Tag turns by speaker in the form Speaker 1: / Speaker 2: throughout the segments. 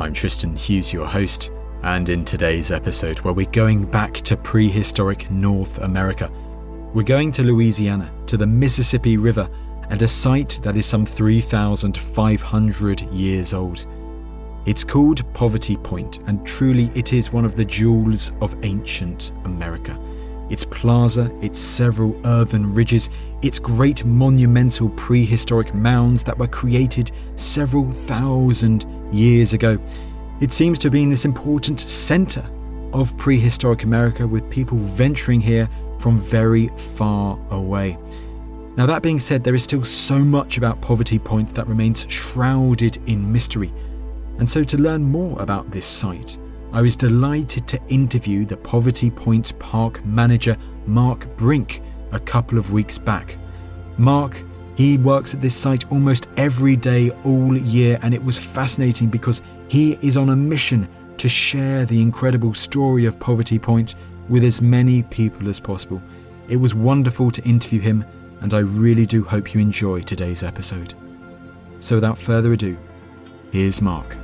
Speaker 1: I'm Tristan Hughes, your host, and in today's episode, where we're going back to prehistoric North America, we're going to Louisiana, to the Mississippi River, and a site that is some 3,500 years old. It's called Poverty Point, and truly it is one of the jewels of ancient America. Its plaza, its several earthen ridges, its great monumental prehistoric mounds that were created several thousand years ago. It seems to have been this important centre of prehistoric America with people venturing here from very far away. Now, that being said, there is still so much about Poverty Point that remains shrouded in mystery. And so, to learn more about this site, I was delighted to interview the Poverty Point Park manager, Mark Brink, a couple of weeks back. Mark, he works at this site almost every day, all year, and it was fascinating because he is on a mission to share the incredible story of Poverty Point with as many people as possible. It was wonderful to interview him, and I really do hope you enjoy today's episode. So, without further ado, here's Mark.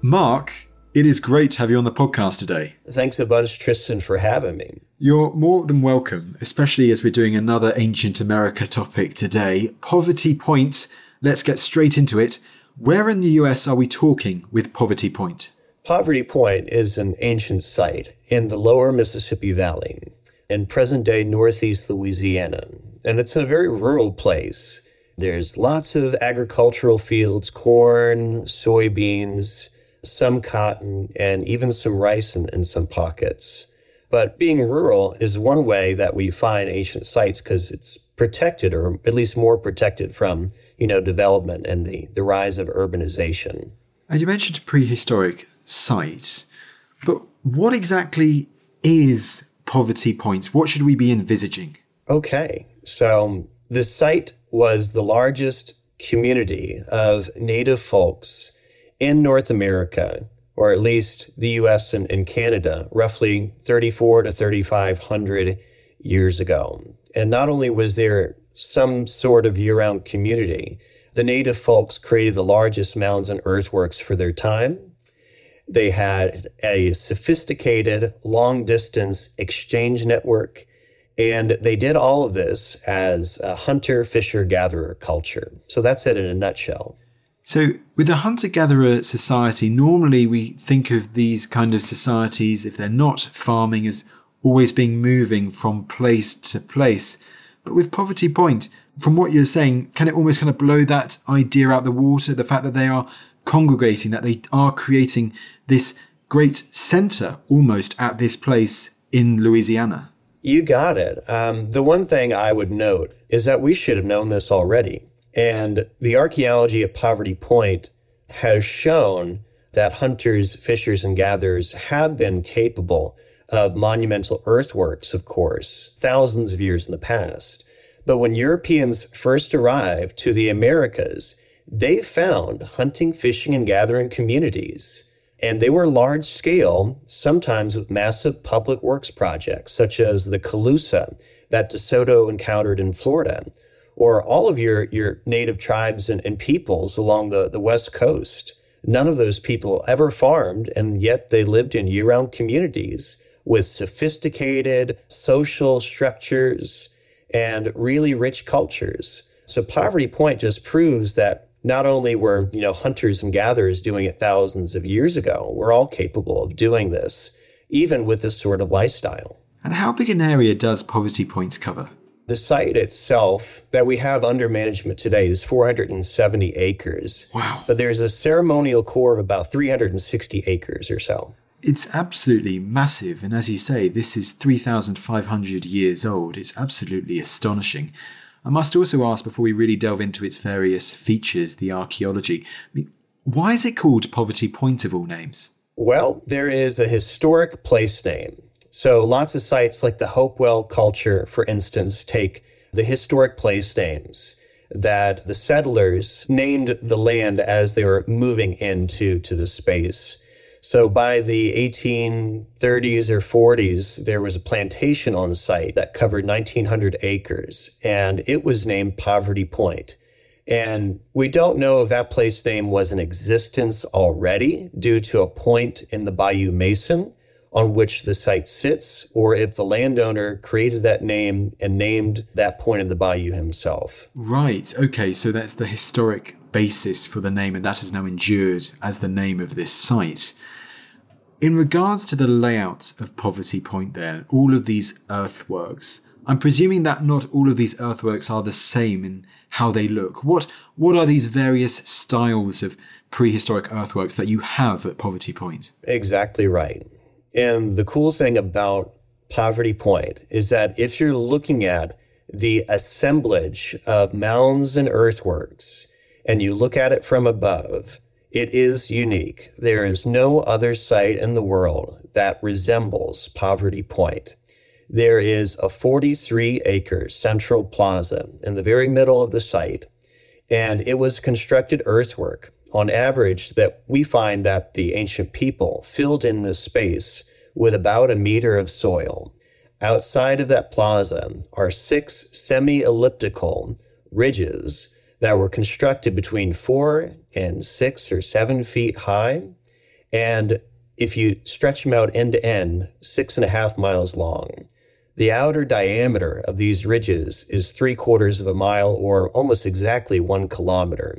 Speaker 1: Mark, it is great to have you on the podcast today.
Speaker 2: Thanks a bunch, Tristan, for having me.
Speaker 1: You're more than welcome, especially as we're doing another ancient America topic today Poverty Point. Let's get straight into it. Where in the US are we talking with Poverty Point?
Speaker 2: Poverty Point is an ancient site in the lower Mississippi Valley in present day northeast Louisiana. And it's a very rural place. There's lots of agricultural fields, corn, soybeans, some cotton, and even some rice in, in some pockets. But being rural is one way that we find ancient sites because it's protected, or at least more protected from, you know, development and the, the rise of urbanization.
Speaker 1: And you mentioned prehistoric site, but what exactly is Poverty Point? What should we be envisaging?
Speaker 2: Okay, so the site was the largest community of native folks in North America, or at least the US and, and Canada, roughly 34 to 3,500 years ago. And not only was there some sort of year round community, the native folks created the largest mounds and earthworks for their time. They had a sophisticated long distance exchange network. And they did all of this as a hunter, fisher, gatherer culture. So that's it in a nutshell.
Speaker 1: So, with a hunter gatherer society, normally we think of these kind of societies, if they're not farming, as always being moving from place to place. But with Poverty Point, from what you're saying, can it almost kind of blow that idea out the water? The fact that they are congregating, that they are creating this great center almost at this place in Louisiana?
Speaker 2: You got it. Um, the one thing I would note is that we should have known this already. And the archaeology at Poverty Point has shown that hunters, fishers, and gatherers have been capable of monumental earthworks, of course, thousands of years in the past. But when Europeans first arrived to the Americas, they found hunting, fishing, and gathering communities And they were large scale, sometimes with massive public works projects, such as the Calusa that DeSoto encountered in Florida, or all of your, your native tribes and, and peoples along the, the West Coast. None of those people ever farmed, and yet they lived in year round communities with sophisticated social structures and really rich cultures. So Poverty Point just proves that not only were, you know, hunters and gatherers doing it thousands of years ago, we're all capable of doing this, even with this sort of lifestyle.
Speaker 1: And how big an area does Poverty Point cover?
Speaker 2: The site itself that we have under management today is 470 acres.
Speaker 1: Wow.
Speaker 2: But there's a ceremonial core of about 360 acres or so.
Speaker 1: It's absolutely massive. And as you say, this is 3,500 years old. It's absolutely astonishing. I must also ask before we really delve into its various features, the archaeology, why is it called Poverty Point of all names?
Speaker 2: Well, there is a historic place name. So lots of sites like the Hopewell culture, for instance, take the historic place names that the settlers named the land as they were moving into to the space. So by the 1830s or 40s, there was a plantation on site that covered 1,900 acres, and it was named Poverty Point. And we don't know if that place name was in existence already due to a point in the Bayou Macon on which the site sits, or if the landowner created that name and named that point in the bayou himself.
Speaker 1: Right, okay, so that's the historic basis for the name, and that has now endured as the name of this site. In regards to the layout of Poverty Point, then, all of these earthworks, I'm presuming that not all of these earthworks are the same in how they look. What what are these various styles of prehistoric earthworks that you have at Poverty Point?
Speaker 2: Exactly right. And the cool thing about Poverty Point is that if you're looking at the assemblage of mounds and earthworks and you look at it from above, it is unique. There is no other site in the world that resembles Poverty Point. There is a 43 acre central plaza in the very middle of the site, and it was constructed earthwork on average that we find that the ancient people filled in this space with about a meter of soil. Outside of that plaza are six semi elliptical ridges that were constructed between four and six or seven feet high. And if you stretch them out end to end, six and a half miles long. The outer diameter of these ridges is three quarters of a mile or almost exactly one kilometer.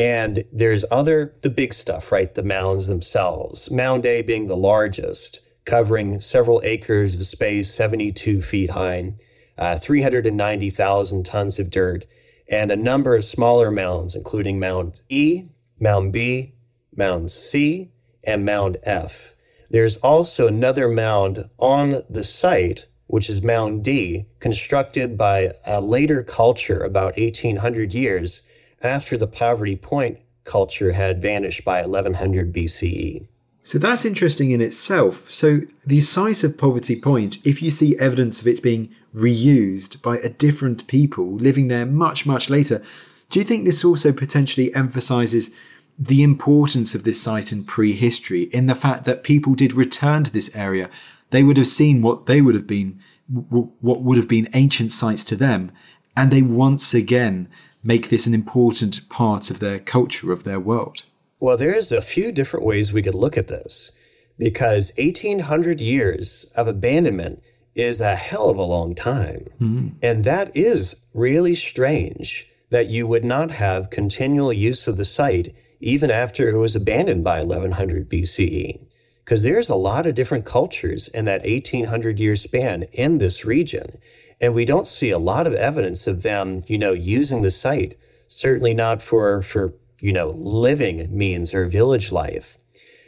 Speaker 2: And there's other, the big stuff, right? The mounds themselves. Mound A being the largest, covering several acres of space, 72 feet high, uh, 390,000 tons of dirt, and a number of smaller mounds, including Mound E, Mound B, Mound C, and Mound F. There's also another mound on the site, which is Mound D, constructed by a later culture about 1800 years after the Poverty Point culture had vanished by 1100 BCE.
Speaker 1: So that's interesting in itself. So the site of Poverty Point, if you see evidence of it being reused by a different people living there much, much later, do you think this also potentially emphasizes the importance of this site in prehistory in the fact that people did return to this area? They would have seen what they would have been, what would have been ancient sites to them, and they once again make this an important part of their culture, of their world.
Speaker 2: Well, there's a few different ways we could look at this because 1800 years of abandonment is a hell of a long time. Mm-hmm. And that is really strange that you would not have continual use of the site even after it was abandoned by 1100 BCE. Because there's a lot of different cultures in that 1800 year span in this region. And we don't see a lot of evidence of them, you know, using the site, certainly not for, for you know, living means or village life.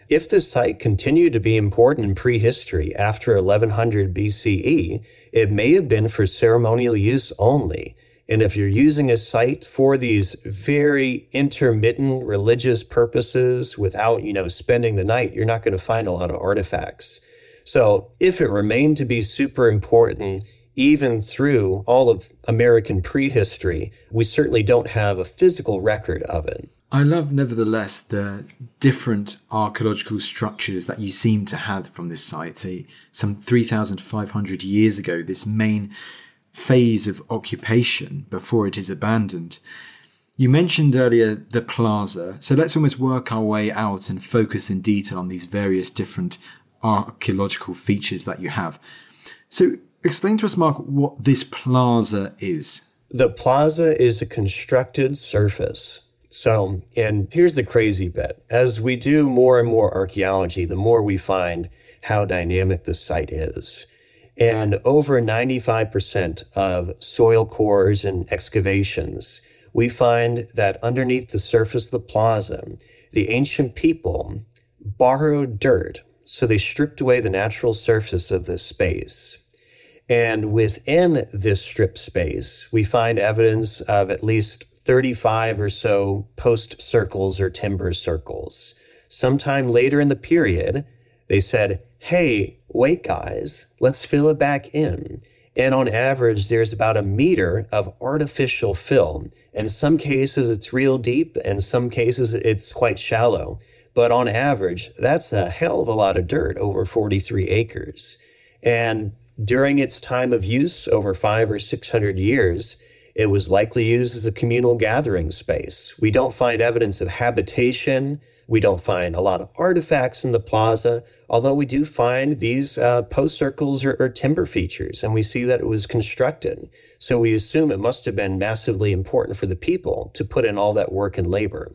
Speaker 2: If the site continued to be important in prehistory after 1100 BCE, it may have been for ceremonial use only. And if you're using a site for these very intermittent religious purposes without, you know, spending the night, you're not going to find a lot of artifacts. So if it remained to be super important, even through all of American prehistory, we certainly don't have a physical record of it.
Speaker 1: I love, nevertheless, the different archaeological structures that you seem to have from this site. Say, some 3,500 years ago, this main phase of occupation before it is abandoned. You mentioned earlier the plaza, so let's almost work our way out and focus in detail on these various different archaeological features that you have. So, explain to us, Mark, what this plaza is.
Speaker 2: The plaza is a constructed surface so, and here's the crazy bit. As we do more and more archaeology, the more we find how dynamic the site is. And over 95% of soil cores and excavations, we find that underneath the surface of the plaza, the ancient people borrowed dirt. So they stripped away the natural surface of this space. And within this stripped space, we find evidence of at least 35 or so post circles or timber circles. Sometime later in the period, they said, Hey, wait, guys, let's fill it back in. And on average, there's about a meter of artificial fill. In some cases, it's real deep, in some cases, it's quite shallow. But on average, that's a hell of a lot of dirt over 43 acres. And during its time of use, over five or 600 years, it was likely used as a communal gathering space. We don't find evidence of habitation. We don't find a lot of artifacts in the plaza, although we do find these uh, post circles or, or timber features, and we see that it was constructed. So we assume it must have been massively important for the people to put in all that work and labor.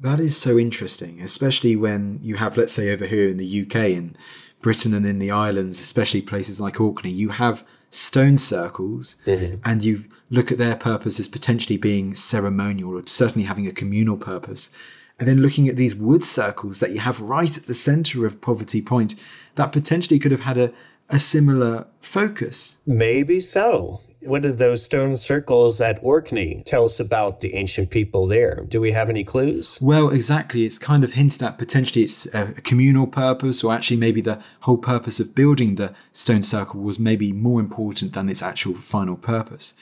Speaker 1: That is so interesting, especially when you have, let's say, over here in the UK and Britain and in the islands, especially places like Orkney, you have stone circles mm-hmm. and you look at their purpose as potentially being ceremonial or certainly having a communal purpose. And then looking at these wood circles that you have right at the center of Poverty Point, that potentially could have had a, a similar focus.
Speaker 2: Maybe so. What do those stone circles at Orkney tell us about the ancient people there? Do we have any clues?
Speaker 1: Well, exactly. It's kind of hinted at potentially it's a communal purpose, or actually maybe the whole purpose of building the stone circle was maybe more important than its actual final purpose.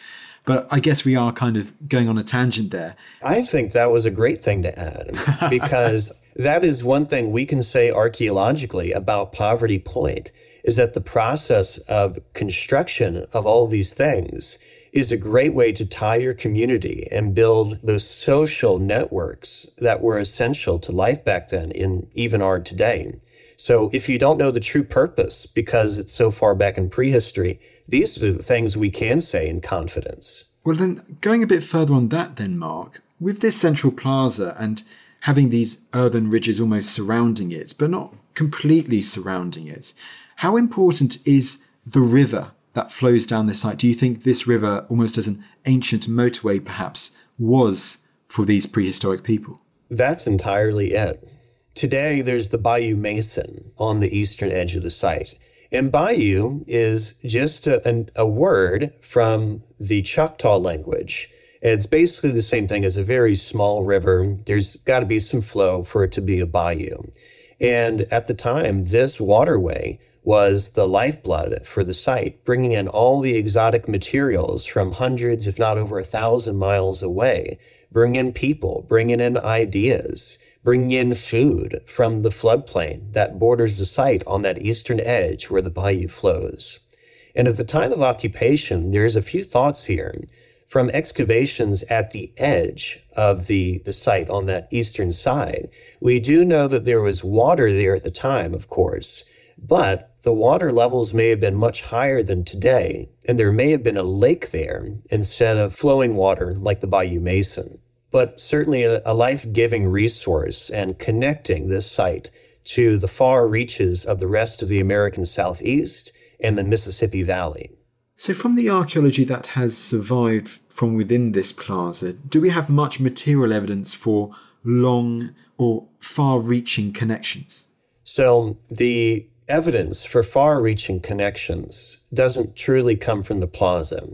Speaker 1: But I guess we are kind of going on a tangent there.
Speaker 2: I think that was a great thing to add because that is one thing we can say archaeologically about Poverty Point is that the process of construction of all these things is a great way to tie your community and build those social networks that were essential to life back then and even are today. So if you don't know the true purpose because it's so far back in prehistory, these are the things we can say in confidence.
Speaker 1: Well, then, going a bit further on that, then, Mark, with this central plaza and having these earthen ridges almost surrounding it, but not completely surrounding it, how important is the river that flows down this site? Do you think this river, almost as an ancient motorway perhaps, was for these prehistoric people?
Speaker 2: That's entirely it. Today, there's the Bayou Macon on the eastern edge of the site. And bayou is just a, a word from the Choctaw language. It's basically the same thing as a very small river. There's got to be some flow for it to be a bayou. And at the time, this waterway was the lifeblood for the site, bringing in all the exotic materials from hundreds, if not over a thousand miles away, bringing in people, bringing in ideas bringing in food from the floodplain that borders the site on that eastern edge where the bayou flows. And at the time of occupation, there's a few thoughts here. From excavations at the edge of the, the site on that eastern side, we do know that there was water there at the time, of course, but the water levels may have been much higher than today, and there may have been a lake there instead of flowing water like the Bayou Macon but certainly a, a life giving resource and connecting this site to the far reaches of the rest of the American Southeast and the Mississippi Valley.
Speaker 1: So, from the archaeology that has survived from within this plaza, do we have much material evidence for long or far reaching connections?
Speaker 2: So, the evidence for far reaching connections doesn't truly come from the plaza.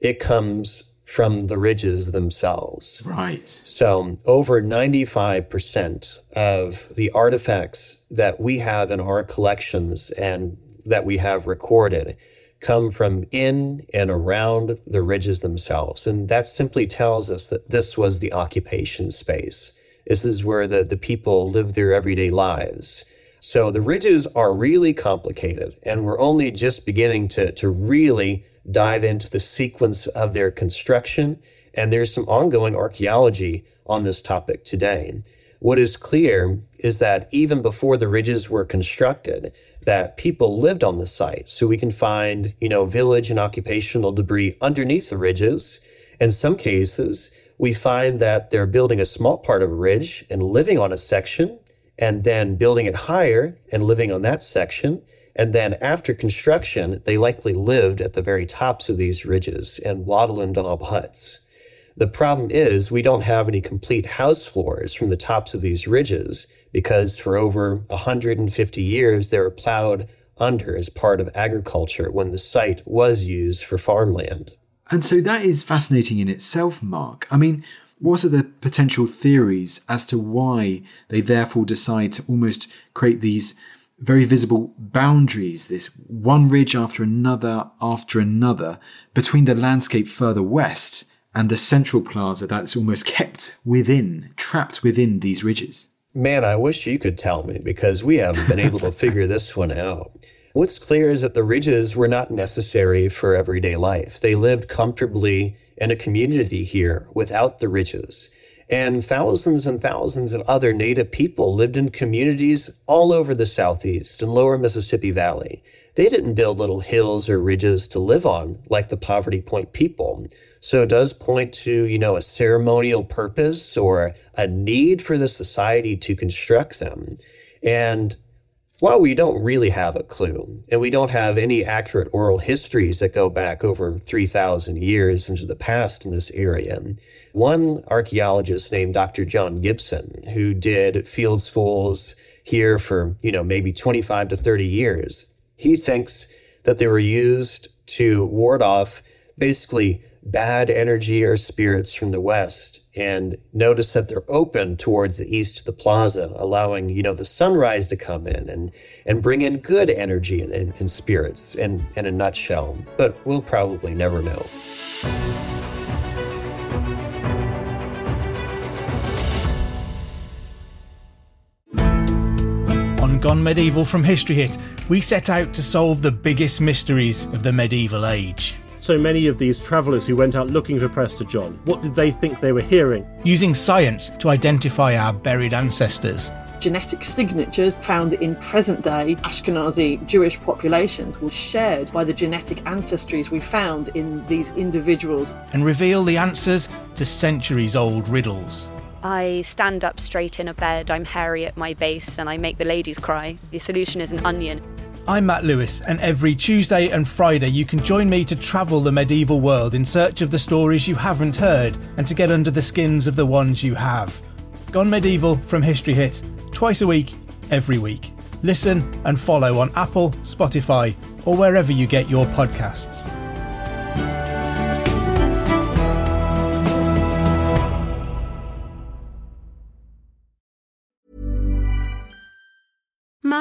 Speaker 2: It comes from the ridges themselves.
Speaker 1: Right.
Speaker 2: So, over 95% of the artifacts that we have in our collections and that we have recorded come from in and around the ridges themselves. And that simply tells us that this was the occupation space. This is where the, the people live their everyday lives. So the ridges are really complicated, and we're only just beginning to, to really dive into the sequence of their construction. And there's some ongoing archaeology on this topic today. What is clear is that even before the ridges were constructed, that people lived on the site. So we can find, you know, village and occupational debris underneath the ridges. In some cases, we find that they're building a small part of a ridge and living on a section and then building it higher and living on that section. And then after construction, they likely lived at the very tops of these ridges and wattle and daub huts. The problem is we don't have any complete house floors from the tops of these ridges because for over 150 years they were plowed under as part of agriculture when the site was used for farmland.
Speaker 1: And so that is fascinating in itself, Mark. I mean, what are the potential theories as to why they therefore decide to almost create these very visible boundaries, this one ridge after another after another, between the landscape further west and the central plaza that's almost kept within, trapped within these ridges?
Speaker 2: Man, I wish you could tell me because we haven't been able to figure this one out. What's clear is that the ridges were not necessary for everyday life. They lived comfortably in a community here without the ridges. And thousands and thousands of other native people lived in communities all over the southeast and lower Mississippi Valley. They didn't build little hills or ridges to live on like the Poverty Point people. So it does point to, you know, a ceremonial purpose or a need for the society to construct them. And while we don't really have a clue, and we don't have any accurate oral histories that go back over 3,000 years into the past in this area, one archaeologist named Dr. Jon Gibson, who did field schools here for, you know, maybe 25 to 30 years, he thinks that they were used to ward off basically bad energy or spirits from the west. And notice that they're open towards the east of the plaza allowing you know the sunrise to come in and and bring in good energy and, and, and spirits in, in a nutshell. But we'll probably never know.
Speaker 3: On Gone Medieval from History Hit, we set out to solve the biggest mysteries of the medieval age
Speaker 4: so many of these travellers who went out looking for Prester John? What did they think they were hearing?
Speaker 3: Using science to identify our buried ancestors.
Speaker 5: Genetic signatures found in present day Ashkenazi Jewish populations were shared by the genetic ancestries we found in these individuals.
Speaker 3: And reveal the answers to centuries old riddles.
Speaker 6: I stand up straight in a bed, I'm hairy at my base, and I make the ladies cry. The solution is an onion.
Speaker 3: I'm Matt Lewis, and every Tuesday and Friday you can join me to travel the medieval world in search of the stories you haven't heard and to get under the skins of the ones you have. Gone Medieval from History Hit, twice a week, every week. Listen and follow on Apple, Spotify, or wherever you get your podcasts.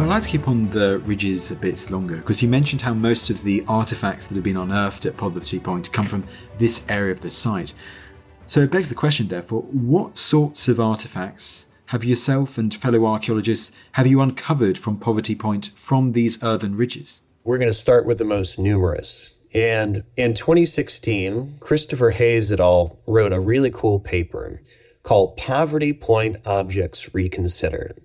Speaker 1: I'd like to keep on the ridges a bit longer because you mentioned how most of the artifacts that have been unearthed at Poverty Point come from this area of the site. So it begs the question, therefore, what sorts of artifacts have yourself and fellow archaeologists have you uncovered from Poverty Point from these earthen ridges?
Speaker 2: We're going to start with the most numerous. And in 2016, Christopher Hays et al. wrote a really cool paper called Poverty Point Objects Reconsidered.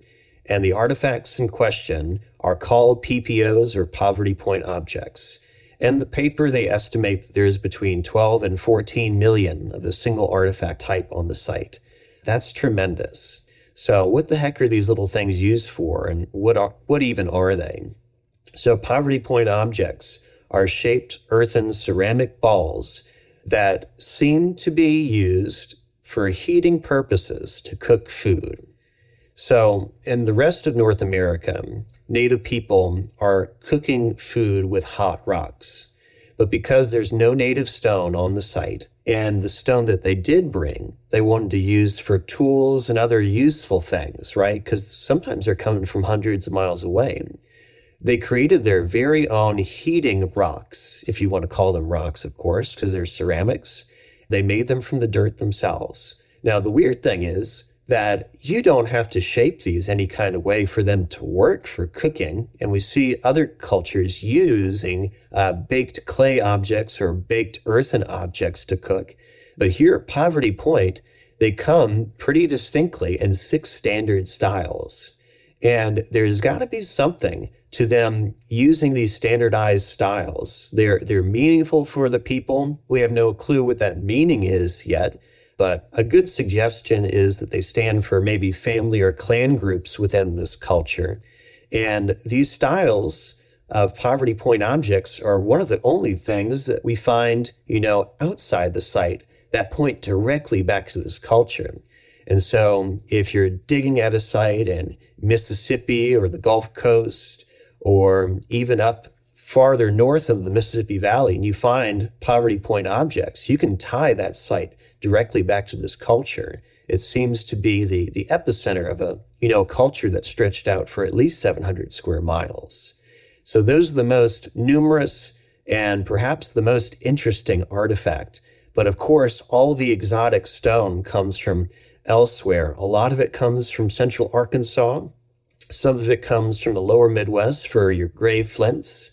Speaker 2: And the artifacts in question are called PPOs or poverty point objects. In the paper, they estimate that there's between 12 and 14 million of the single artifact type on the site. That's tremendous. So, what the heck are these little things used for, and what are, what even are they? So, poverty point objects are shaped earthen ceramic balls that seem to be used for heating purposes to cook food. So, in the rest of North America, Native people are cooking food with hot rocks. But because there's no native stone on the site, and the stone that they did bring, they wanted to use for tools and other useful things, right? Because sometimes they're coming from hundreds of miles away. They created their very own heating rocks, if you want to call them rocks, of course, because they're ceramics. They made them from the dirt themselves. Now, the weird thing is, that you don't have to shape these any kind of way for them to work for cooking. And we see other cultures using uh, baked clay objects or baked earthen objects to cook. But here at Poverty Point, they come pretty distinctly in six standard styles. And there's got to be something to them using these standardized styles. They're, they're meaningful for the people. We have no clue what that meaning is yet. But a good suggestion is that they stand for maybe family or clan groups within this culture. And these styles of poverty point objects are one of the only things that we find, you know, outside the site that point directly back to this culture. And so if you're digging at a site in Mississippi or the Gulf Coast, or even up farther north of the Mississippi Valley, and you find poverty point objects, you can tie that site directly back to this culture. It seems to be the, the epicenter of a, you know, culture that stretched out for at least 700 square miles. So those are the most numerous and perhaps the most interesting artifact. But of course, all the exotic stone comes from elsewhere. A lot of it comes from central Arkansas. Some of it comes from the lower Midwest for your gray flints.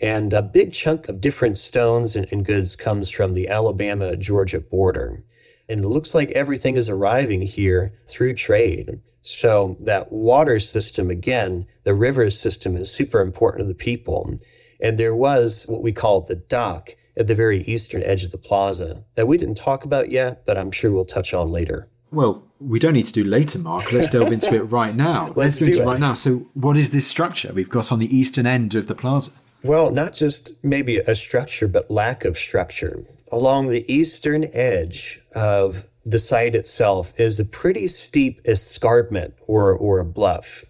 Speaker 2: And a big chunk of different stones and, and goods comes from the Alabama Georgia border. And it looks like everything is arriving here through trade. So that water system, again, the river system is super important to the people. And there was what we call the dock at the very eastern edge of the plaza that we didn't talk about yet, but I'm sure we'll touch on later.
Speaker 1: Well, we don't need to do later, Mark. Let's delve into it right now.
Speaker 2: Let's, Let's do,
Speaker 1: do
Speaker 2: it
Speaker 1: right now. So, what is this structure we've got on the eastern end of the plaza?
Speaker 2: Well, not just maybe a structure, but lack of structure. Along the eastern edge of the site itself is a pretty steep escarpment or, or a bluff.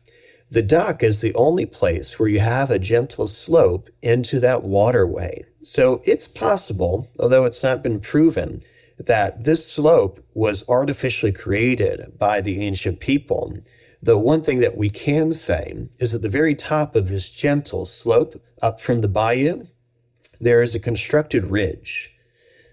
Speaker 2: The dock is the only place where you have a gentle slope into that waterway. So it's possible, although it's not been proven, that this slope was artificially created by the ancient people the one thing that we can say is at the very top of this gentle slope up from the bayou, there is a constructed ridge.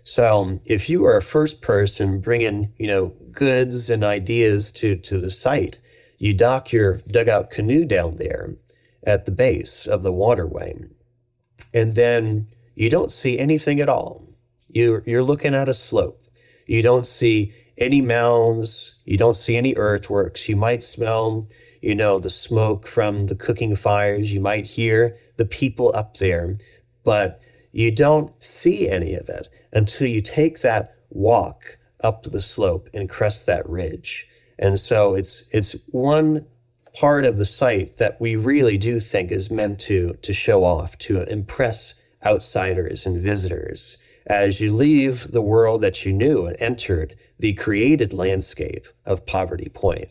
Speaker 2: So um, if you are a first person bringing, you know, goods and ideas to, to the site, you dock your dugout canoe down there at the base of the waterway. And then you don't see anything at all. You're, you're looking at a slope. You don't see any mounds. You don't see any earthworks. You might smell, you know, the smoke from the cooking fires. You might hear the people up there, but you don't see any of it until you take that walk up the slope and crest that ridge. And so it's it's one part of the site that we really do think is meant to, to show off, to impress outsiders and visitors as you leave the world that you knew and entered the created landscape of Poverty Point.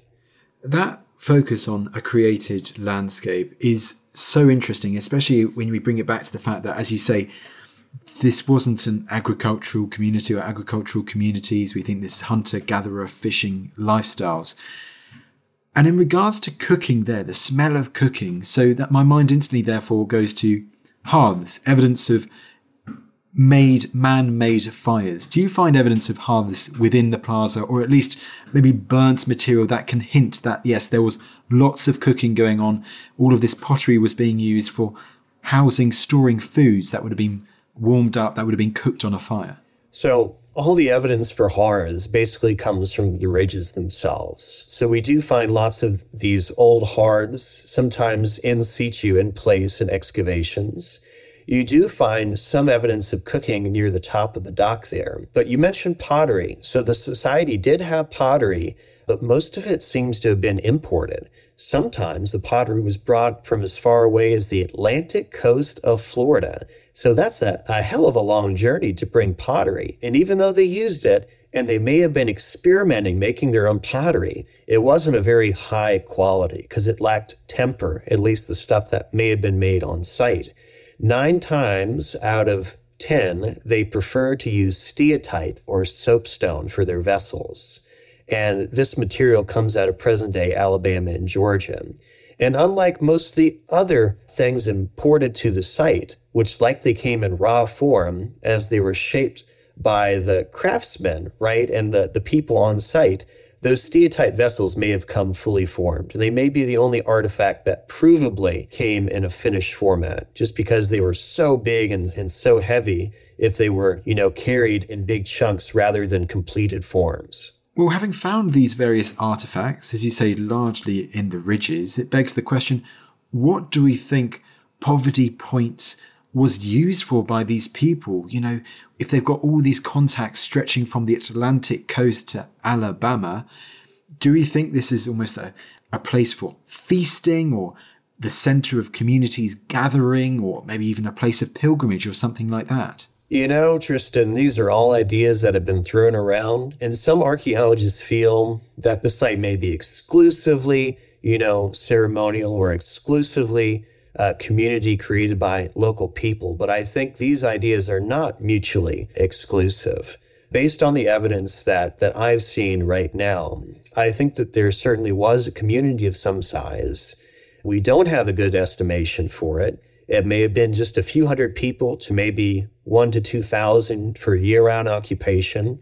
Speaker 1: That focus on a created landscape is so interesting, especially when we bring it back to the fact that, as you say, this wasn't an agricultural community or agricultural communities. We think this hunter gatherer fishing lifestyles. And in regards to cooking there, the smell of cooking, so that my mind instantly therefore goes to hearths, evidence of made man-made fires. Do you find evidence of hearths within the plaza or at least maybe burnt material that can hint that yes, there was lots of cooking going on. All of this pottery was being used for housing, storing foods that would have been warmed up, that would have been cooked on a fire.
Speaker 2: So all the evidence for hearths basically comes from the ridges themselves. So we do find lots of these old hearths, sometimes in situ in place in excavations. You do find some evidence of cooking near the top of the dock there. But you mentioned pottery. So the society did have pottery, but most of it seems to have been imported. Sometimes the pottery was brought from as far away as the Atlantic coast of Florida. So that's a, a hell of a long journey to bring pottery. And even though they used it, and they may have been experimenting making their own pottery. It wasn't a very high quality because it lacked temper, at least the stuff that may have been made on site. Nine times out of 10, they prefer to use steatite or soapstone for their vessels. And this material comes out of present day Alabama and Georgia. And unlike most of the other things imported to the site, which likely came in raw form as they were shaped by the craftsmen, right, and the, the people on site, those steatite vessels may have come fully formed. They may be the only artifact that provably came in a finished format, just because they were so big and, and so heavy if they were, you know, carried in big chunks rather than completed forms.
Speaker 1: Well, having found these various artifacts, as you say, largely in the ridges, it begs the question what do we think Poverty Point was used for by these people. You know, if they've got all these contacts stretching from the Atlantic coast to Alabama, do we think this is almost a, a place for feasting or the center of communities gathering or maybe even a place of pilgrimage or something like that?
Speaker 2: You know, Tristan, these are all ideas that have been thrown around, and some archaeologists feel that the site may be exclusively, you know, ceremonial or exclusively uh, community created by local people. But I think these ideas are not mutually exclusive. Based on the evidence that, that I've seen right now, I think that there certainly was a community of some size. We don't have a good estimation for it. It may have been just a few hundred people to maybe one to 2,000 for year round occupation.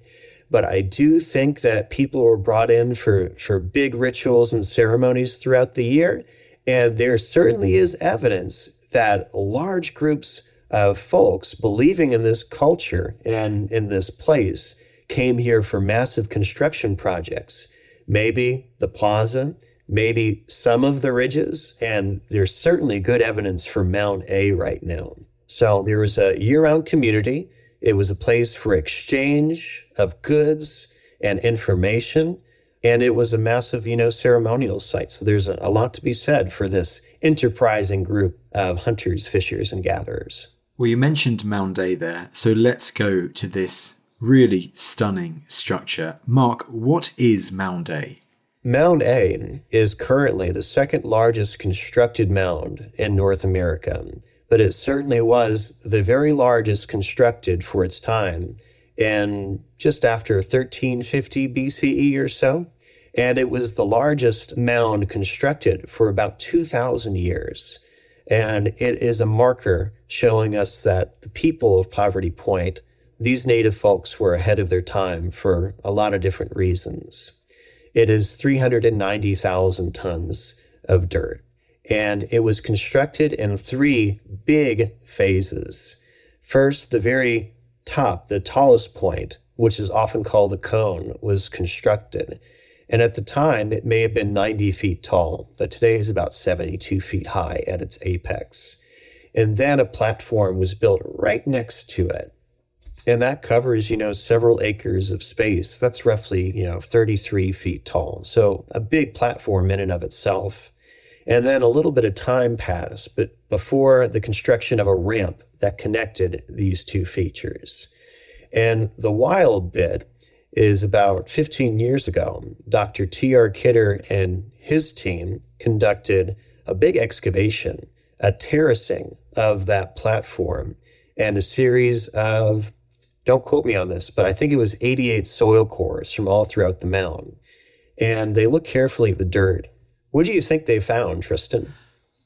Speaker 2: But I do think that people were brought in for, for big rituals and ceremonies throughout the year. And there certainly is evidence that large groups of folks believing in this culture and in this place came here for massive construction projects. Maybe the plaza, maybe some of the ridges, and there's certainly good evidence for Mound A right now. So there was a year round community. It was a place for exchange of goods and information. And it was a massive, you know, ceremonial site. So there's a, a lot to be said for this enterprising group of hunters, fishers, and gatherers.
Speaker 1: Well, you mentioned Mound A there. So let's go to this really stunning structure. Mark, what is Mound A?
Speaker 2: Mound A is currently the second largest constructed mound in North America, but it certainly was the very largest constructed for its time in just after 1350 BCE or so. And it was the largest mound constructed for about 2,000 years. And it is a marker showing us that the people of Poverty Point, these native folks were ahead of their time for a lot of different reasons. It is 390,000 tons of dirt. And it was constructed in three big phases. First, the very top, the tallest point, which is often called the cone, was constructed. And at the time, it may have been 90 feet tall, but today is about 72 feet high at its apex. And then a platform was built right next to it. And that covers, you know, several acres of space. That's roughly, you know, 33 feet tall. So a big platform in and of itself. And then a little bit of time passed, but before the construction of a ramp that connected these two features. And the wild bit is about 15 years ago, Dr. T.R. Kidder and his team conducted a big excavation, a terracing of that platform, and a series of, don't quote me on this, but I think it was 88 soil cores from all throughout the mound. And they looked carefully at the dirt. What do you think they found, Tristan?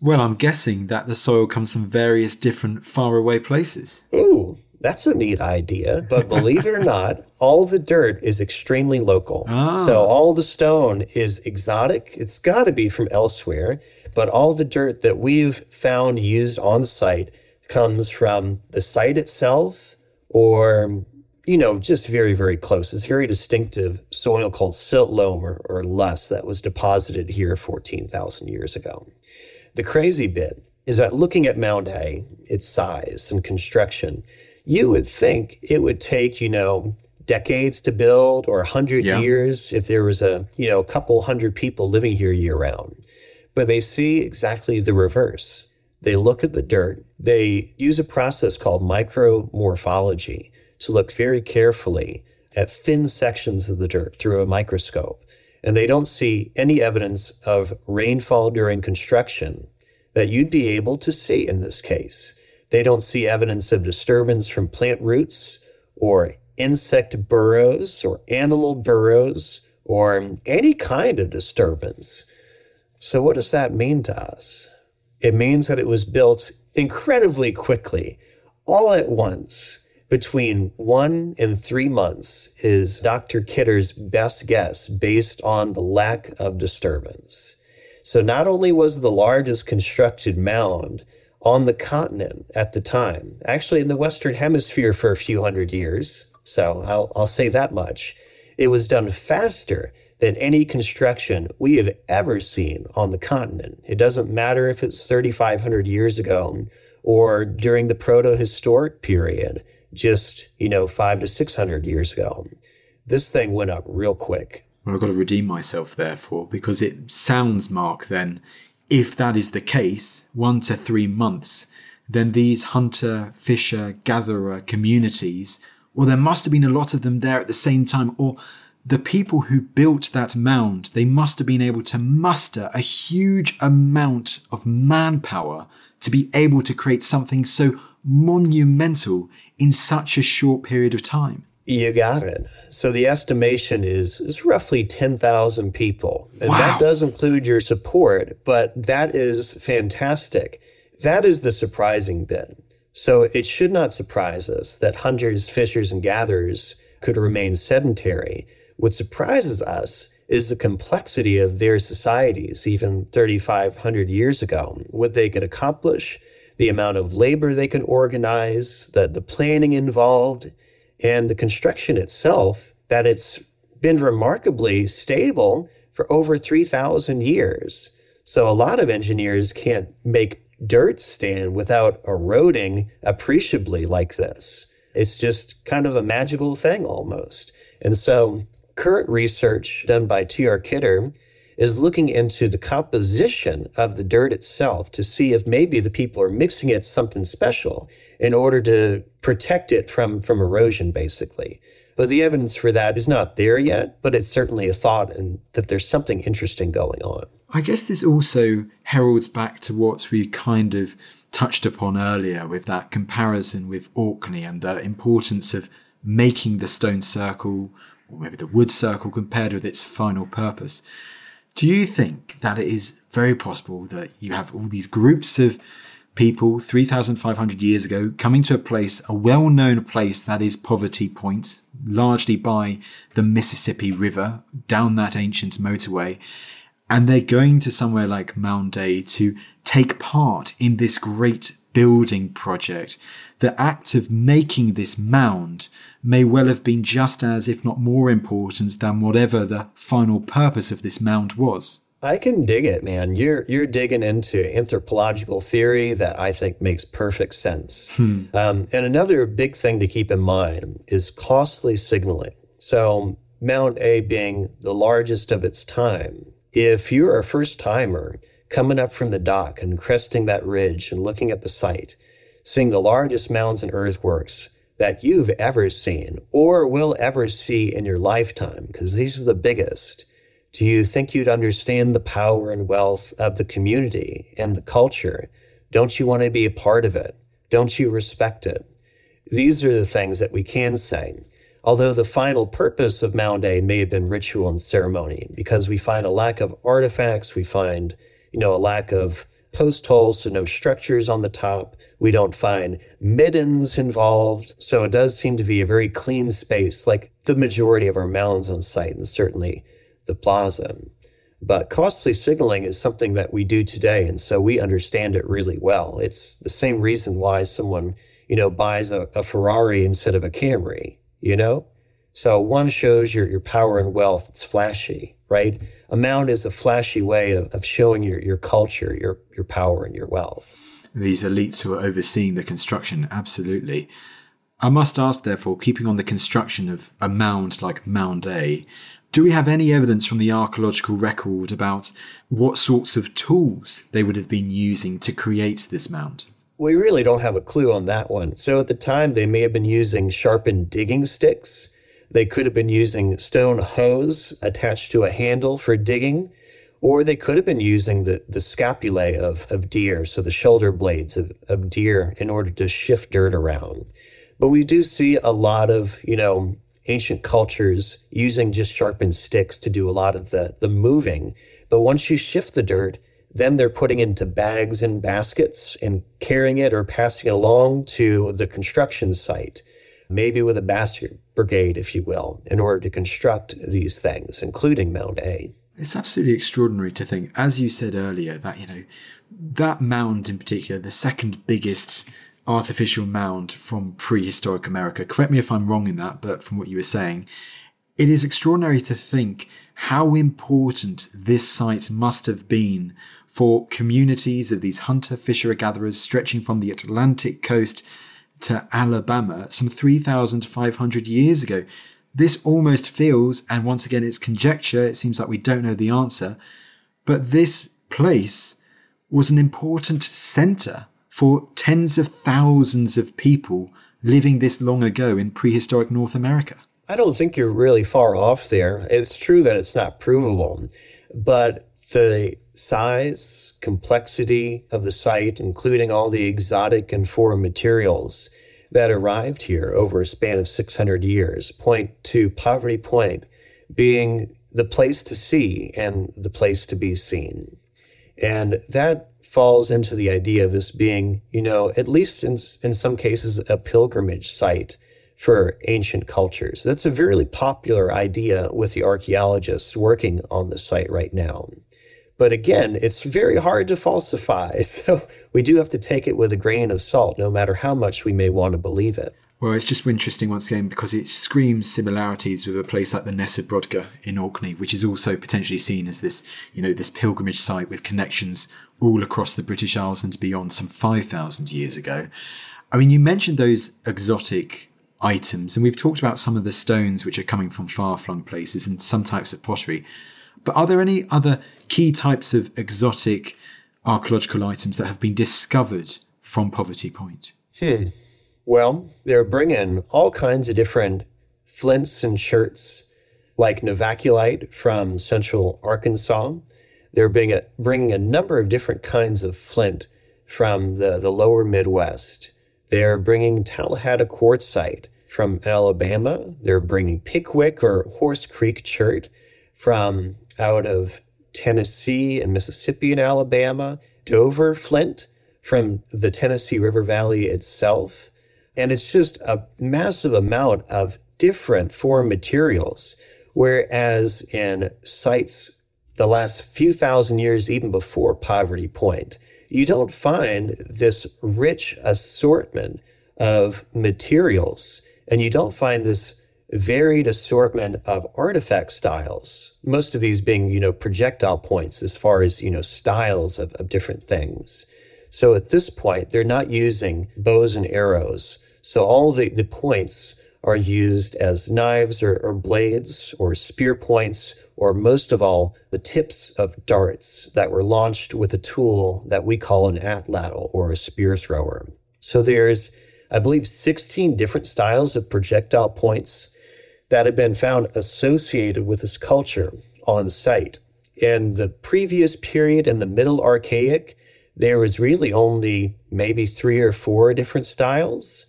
Speaker 1: Well, I'm guessing that the soil comes from various different faraway places.
Speaker 2: Ooh, that's a neat idea. But believe it or not, all the dirt is extremely local.
Speaker 1: Ah.
Speaker 2: So all the stone is exotic. It's got to be from elsewhere. But all the dirt that we've found used on site comes from the site itself or, you know, just very, very close. It's very distinctive soil called silt loam or, or loess that was deposited here 14,000 years ago. The crazy bit is that looking at Mound A, its size and construction, you would think it would take, you know, decades to build or a hundred
Speaker 1: Yeah.
Speaker 2: years if there was a, you know, a couple hundred people living here year round. But they see exactly the reverse. They look at the dirt. They use a process called micromorphology to look very carefully at thin sections of the dirt through a microscope. And they don't see any evidence of rainfall during construction that you'd be able to see in this case. They don't see evidence of disturbance from plant roots or insect burrows or animal burrows or any kind of disturbance. So, what does that mean to us? It means that it was built incredibly quickly, all at once. Between one and three months is Dr. Kidder's best guess based on the lack of disturbance. So, not only was the largest constructed mound on the continent at the time, actually in the Western Hemisphere for a few hundred years, so I'll, I'll say that much, it was done faster than any construction we have ever seen on the continent. It doesn't matter if it's 3,500 years ago or during the proto-historic period, just, you know, five to 600 years ago. This thing went up real quick.
Speaker 1: Well, I've got to redeem myself, therefore, because it sounds, Mark, then, if that is the case, one to three months, then these hunter, fisher, gatherer communities, well, there must have been a lot of them there at the same time, or the people who built that mound, they must have been able to muster a huge amount of manpower to be able to create something so monumental in such a short period of time.
Speaker 2: You got it. So the estimation is is roughly 10,000 people. And
Speaker 1: Wow.
Speaker 2: that does include your support, but that is fantastic. That is the surprising bit. So it should not surprise us that hunters, fishers, and gatherers could remain sedentary. What surprises us is the complexity of their societies, even 3,500 years ago, what they could accomplish, the amount of labor they could organize, the, the planning involved, and the construction itself, that it's been remarkably stable for over 3,000 years. So a lot of engineers can't make dirt stand without eroding appreciably like this. It's just kind of a magical thing almost. And so current research done by T.R. Kidder is looking into the composition of the dirt itself to see if maybe the people are mixing it something special in order to protect it from, from erosion, basically. But the evidence for that is not there yet, but it's certainly a thought and that there's something interesting going on.
Speaker 1: I guess this also heralds back to what we kind of touched upon earlier with that comparison with Orkney and the importance of making the stone circle or maybe the wood circle compared with its final purpose. Do you think that it is very possible that you have all these groups of people 3,500 years ago coming to a place, a well known place that is Poverty Point, largely by the Mississippi River, down that ancient motorway, and they're going to somewhere like Mound A to take part in this great building project. The act of making this mound may well have been just as, if not more important than whatever the final purpose of this mound was.
Speaker 2: I can dig it, man. You're you're digging into anthropological theory that I think makes perfect sense.
Speaker 1: Hmm.
Speaker 2: Um, and another big thing to keep in mind is costly signaling. So Mound A being the largest of its time, if you're a first timer coming up from the dock and cresting that ridge and looking at the site, seeing the largest mounds and earthworks that you've ever seen or will ever see in your lifetime, because these are the biggest do you think you'd understand the power and wealth of the community and the culture? Don't you want to be a part of it? Don't you respect it? These are the things that we can say. Although the final purpose of Mound A may have been ritual and ceremony, because we find a lack of artifacts, we find, you know, a lack of post holes, so no structures on the top. We don't find middens involved. So it does seem to be a very clean space, like the majority of our mounds on site, and certainly the plaza. But costly signaling is something that we do today, and so we understand it really well. It's the same reason why someone, you know, buys a, a Ferrari instead of a Camry, you know? So one shows your, your power and wealth. It's flashy, right? A mound is a flashy way of, of showing your, your culture, your, your power and your wealth.
Speaker 1: These elites who are overseeing the construction, absolutely. I must ask, therefore, keeping on the construction of a mound like Mound A, do we have any evidence from the archaeological record about what sorts of tools they would have been using to create this mound?
Speaker 2: We really don't have a clue on that one. So at the time, they may have been using sharpened digging sticks. They could have been using stone hoes attached to a handle for digging, or they could have been using the, the scapulae of, of deer, so the shoulder blades of, of deer, in order to shift dirt around. But we do see a lot of, you know, ancient cultures using just sharpened sticks to do a lot of the, the moving. But once you shift the dirt, then they're putting into bags and baskets and carrying it or passing it along to the construction site, maybe with a basket brigade, if you will, in order to construct these things, including Mound A.
Speaker 1: It's absolutely extraordinary to think, as you said earlier, that, you know, that mound in particular, the second biggest artificial mound from prehistoric America. Correct me if I'm wrong in that, but from what you were saying, it is extraordinary to think how important this site must have been for communities of these hunter fisher gatherers stretching from the Atlantic coast to Alabama some 3,500 years ago. This almost feels, and once again it's conjecture, it seems like we don't know the answer, but this place was an important center for tens of thousands of people living this long ago in prehistoric North America.
Speaker 2: I don't think you're really far off there. It's true that it's not provable, but the size, complexity of the site, including all the exotic and foreign materials that arrived here over a span of 600 years, point to Poverty Point being the place to see and the place to be seen. And that falls into the idea of this being, you know, at least in, in some cases, a pilgrimage site for ancient cultures. That's a very popular idea with the archaeologists working on the site right now. But again, it's very hard to falsify. So we do have to take it with a grain of salt, no matter how much we may want to believe it.
Speaker 1: Well, it's just interesting once again because it screams similarities with a place like the Brodgar in Orkney, which is also potentially seen as this, you know, this pilgrimage site with connections all across the British Isles and beyond some 5,000 years ago. I mean, you mentioned those exotic items, and we've talked about some of the stones which are coming from far flung places and some types of pottery. But are there any other key types of exotic archaeological items that have been discovered from Poverty Point?
Speaker 2: Hmm. Well, they're bringing all kinds of different flints and cherts, like novaculite from central Arkansas. They're bringing a, bringing a number of different kinds of flint from the, the lower Midwest. They're bringing Tallahatta quartzite from Alabama. They're bringing Pickwick or Horse Creek chert from out of Tennessee and Mississippi and Alabama. Dover flint from the Tennessee River Valley itself. And it's just a massive amount of different foreign materials. Whereas in sites the last few thousand years, even before Poverty Point, you don't find this rich assortment of materials. And you don't find this varied assortment of artifact styles, most of these being, you know, projectile points as far as, you know, styles of, of different things. So at this point, they're not using bows and arrows. So all the, the points are used as knives or, or blades or spear points, or most of all, the tips of darts that were launched with a tool that we call an atlatl or a spear thrower. So there's, I believe, 16 different styles of projectile points that had been found associated with this culture on site. In the previous period, in the Middle Archaic, there was really only maybe three or four different styles.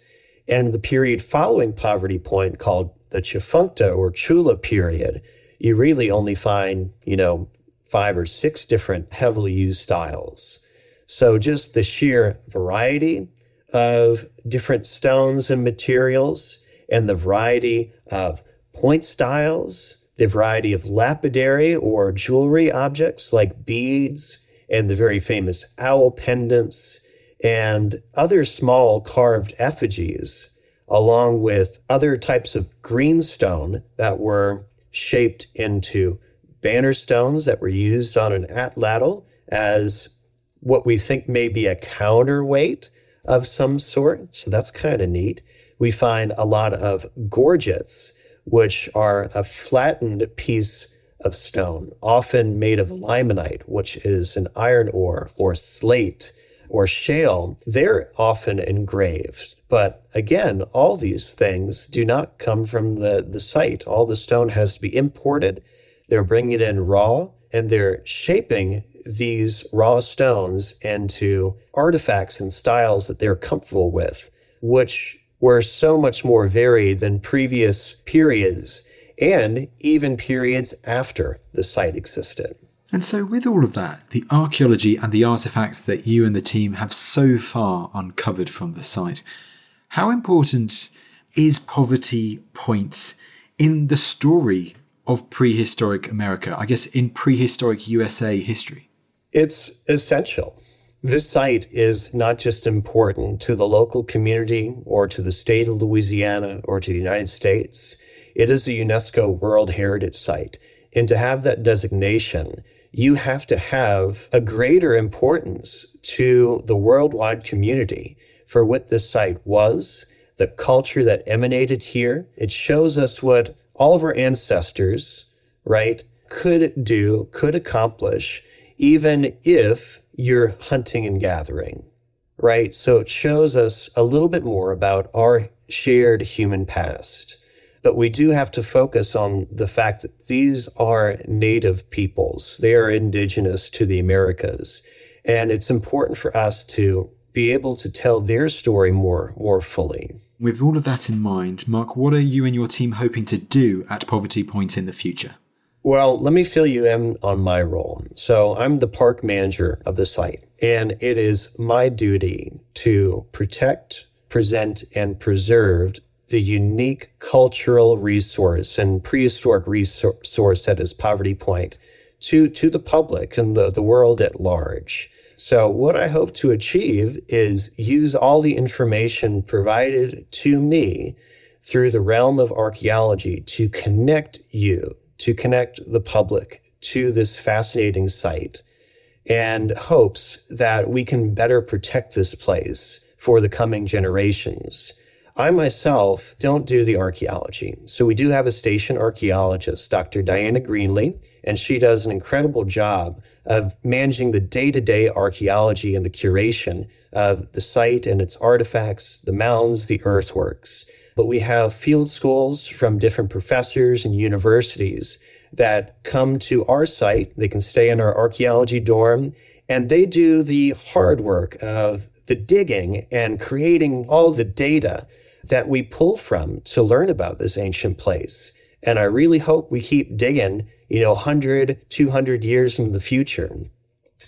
Speaker 2: And the period following Poverty Point, called the Tchefuncte or Tchula period, you really only find, you know, five or six different heavily used styles. So just the sheer variety of different stones and materials and the variety of point styles, the variety of lapidary or jewelry objects like beads and the very famous owl pendants and other small carved effigies, along with other types of greenstone that were shaped into banner stones that were used on an atlatl as what we think may be a counterweight of some sort. So that's kind of neat. We find a lot of gorgets, which are a flattened piece of stone, often made of limonite, which is an iron ore or slate or shale, they're often engraved. But again, all these things do not come from the, the site. All the stone has to be imported. They're bringing it in raw and they're shaping these raw stones into artifacts and styles that they're comfortable with, which were so much more varied than previous periods and even periods after the site existed.
Speaker 1: And so, with all of that, the archaeology and the artifacts that you and the team have so far uncovered from the site, how important is Poverty Point in the story of prehistoric America? I guess in prehistoric USA history?
Speaker 2: It's essential. This site is not just important to the local community or to the state of Louisiana or to the United States. It is a UNESCO World Heritage Site. And to have that designation, you have to have a greater importance to the worldwide community for what this site was, the culture that emanated here. It shows us what all of our ancestors, right, could do, could accomplish, even if you're hunting and gathering, right? So it shows us a little bit more about our shared human past. But we do have to focus on the fact that these are native peoples. They are indigenous to the Americas. And it's important for us to be able to tell their story more, more fully.
Speaker 1: With all of that in mind, Mark, what are you and your team hoping to do at Poverty Point in the future?
Speaker 2: Well, let me fill you in on my role. So, I'm the park manager of the site, and it is my duty to protect, present, and preserve the unique cultural resource and prehistoric resource that is Poverty Point to, to the public and the, the world at large. So, what I hope to achieve is use all the information provided to me through the realm of archaeology to connect you, to connect the public to this fascinating site, and hopes that we can better protect this place for the coming generations. I myself don't do the archaeology. So we do have a station archaeologist, Dr. Diana Greenlee, and she does an incredible job of managing the day to day archaeology and the curation of the site and its artifacts, the mounds, the earthworks. But we have field schools from different professors and universities that come to our site. They can stay in our archaeology dorm and they do the hard work of the digging and creating all the data that we pull from to learn about this ancient place. And I really hope we keep digging, you know, 100, 200 years into the future.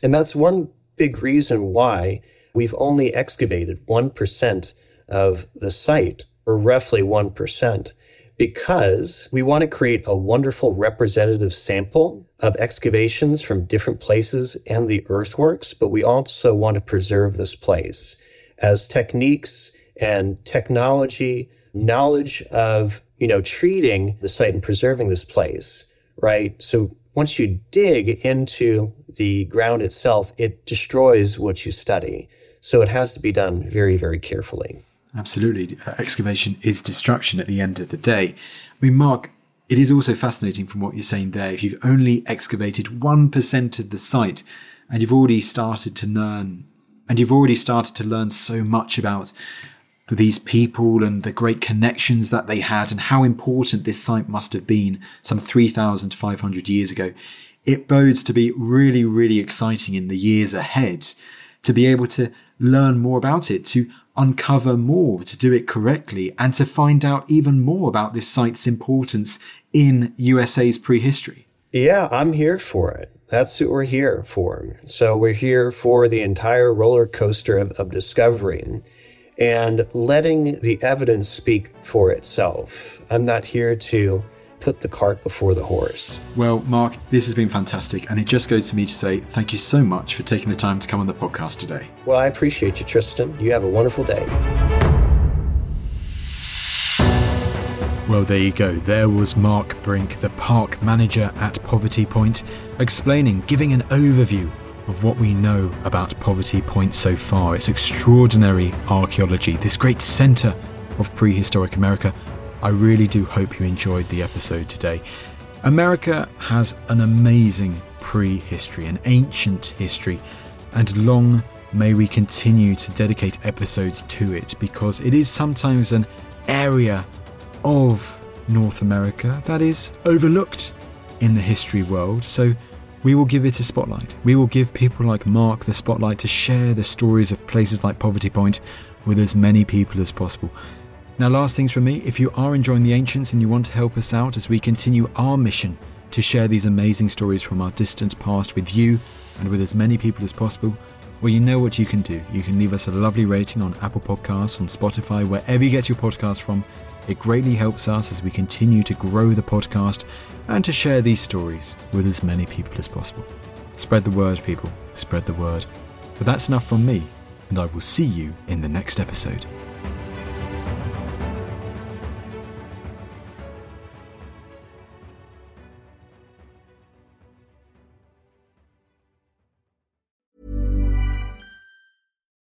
Speaker 2: And that's one big reason why we've only excavated 1% of the site, or roughly 1%, because we want to create a wonderful representative sample of excavations from different places and the earthworks, but we also want to preserve this place as techniques and technology, knowledge of you know, treating the site and preserving this place, right? So once you dig into the ground itself, it destroys what you study. So it has to be done very, very carefully.
Speaker 1: Absolutely. Uh, excavation is destruction at the end of the day. I mean, Mark, it is also fascinating from what you're saying there. If you've only excavated 1% of the site and you've already started to learn, and you've already started to learn so much about these people and the great connections that they had and how important this site must have been some 3,500 years ago, it bodes to be really, really exciting in the years ahead to be able to learn more about it, to uncover more, to do it correctly, and to find out even more about this site's importance in USA's prehistory.
Speaker 2: Yeah, I'm here for it. That's what we're here for. So we're here for the entire roller coaster of, of discovery and letting the evidence speak for itself. I'm not here to put the cart before the horse.
Speaker 1: Well, Mark, this has been fantastic, and it just goes for me to say thank you so much for taking the time to come on the podcast today.
Speaker 2: Well, I appreciate you, Tristan. You have a wonderful day.
Speaker 1: Well, there you go. There was Mark Brink, the park manager at Poverty Point, explaining, giving an overview of what we know about Poverty Point so far. It's extraordinary archaeology, this great centre of prehistoric America I really do hope you enjoyed the episode today. America has an amazing prehistory, an ancient history, and long may we continue to dedicate episodes to it because it is sometimes an area of North America that is overlooked in the history world. So we will give it a spotlight. We will give people like Mark the spotlight to share the stories of places like Poverty Point with as many people as possible. Now, last things from me if you are enjoying the Ancients and you want to help us out as we continue our mission to share these amazing stories from our distant past with you and with as many people as possible, well, you know what you can do. You can leave us a lovely rating on Apple Podcasts, on Spotify, wherever you get your podcast from. It greatly helps us as we continue to grow the podcast and to share these stories with as many people as possible. Spread the word, people. Spread the word. But that's enough from me, and I will see you in the next episode.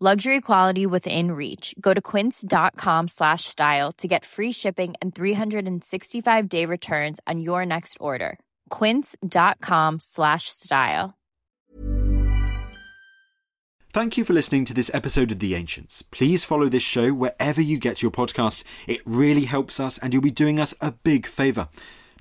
Speaker 7: Luxury quality within reach. Go to quince.com slash style to get free shipping and 365 day returns on your next order. Quince.com slash style.
Speaker 1: Thank you for listening to this episode of The Ancients. Please follow this show wherever you get your podcasts. It really helps us and you'll be doing us a big favour.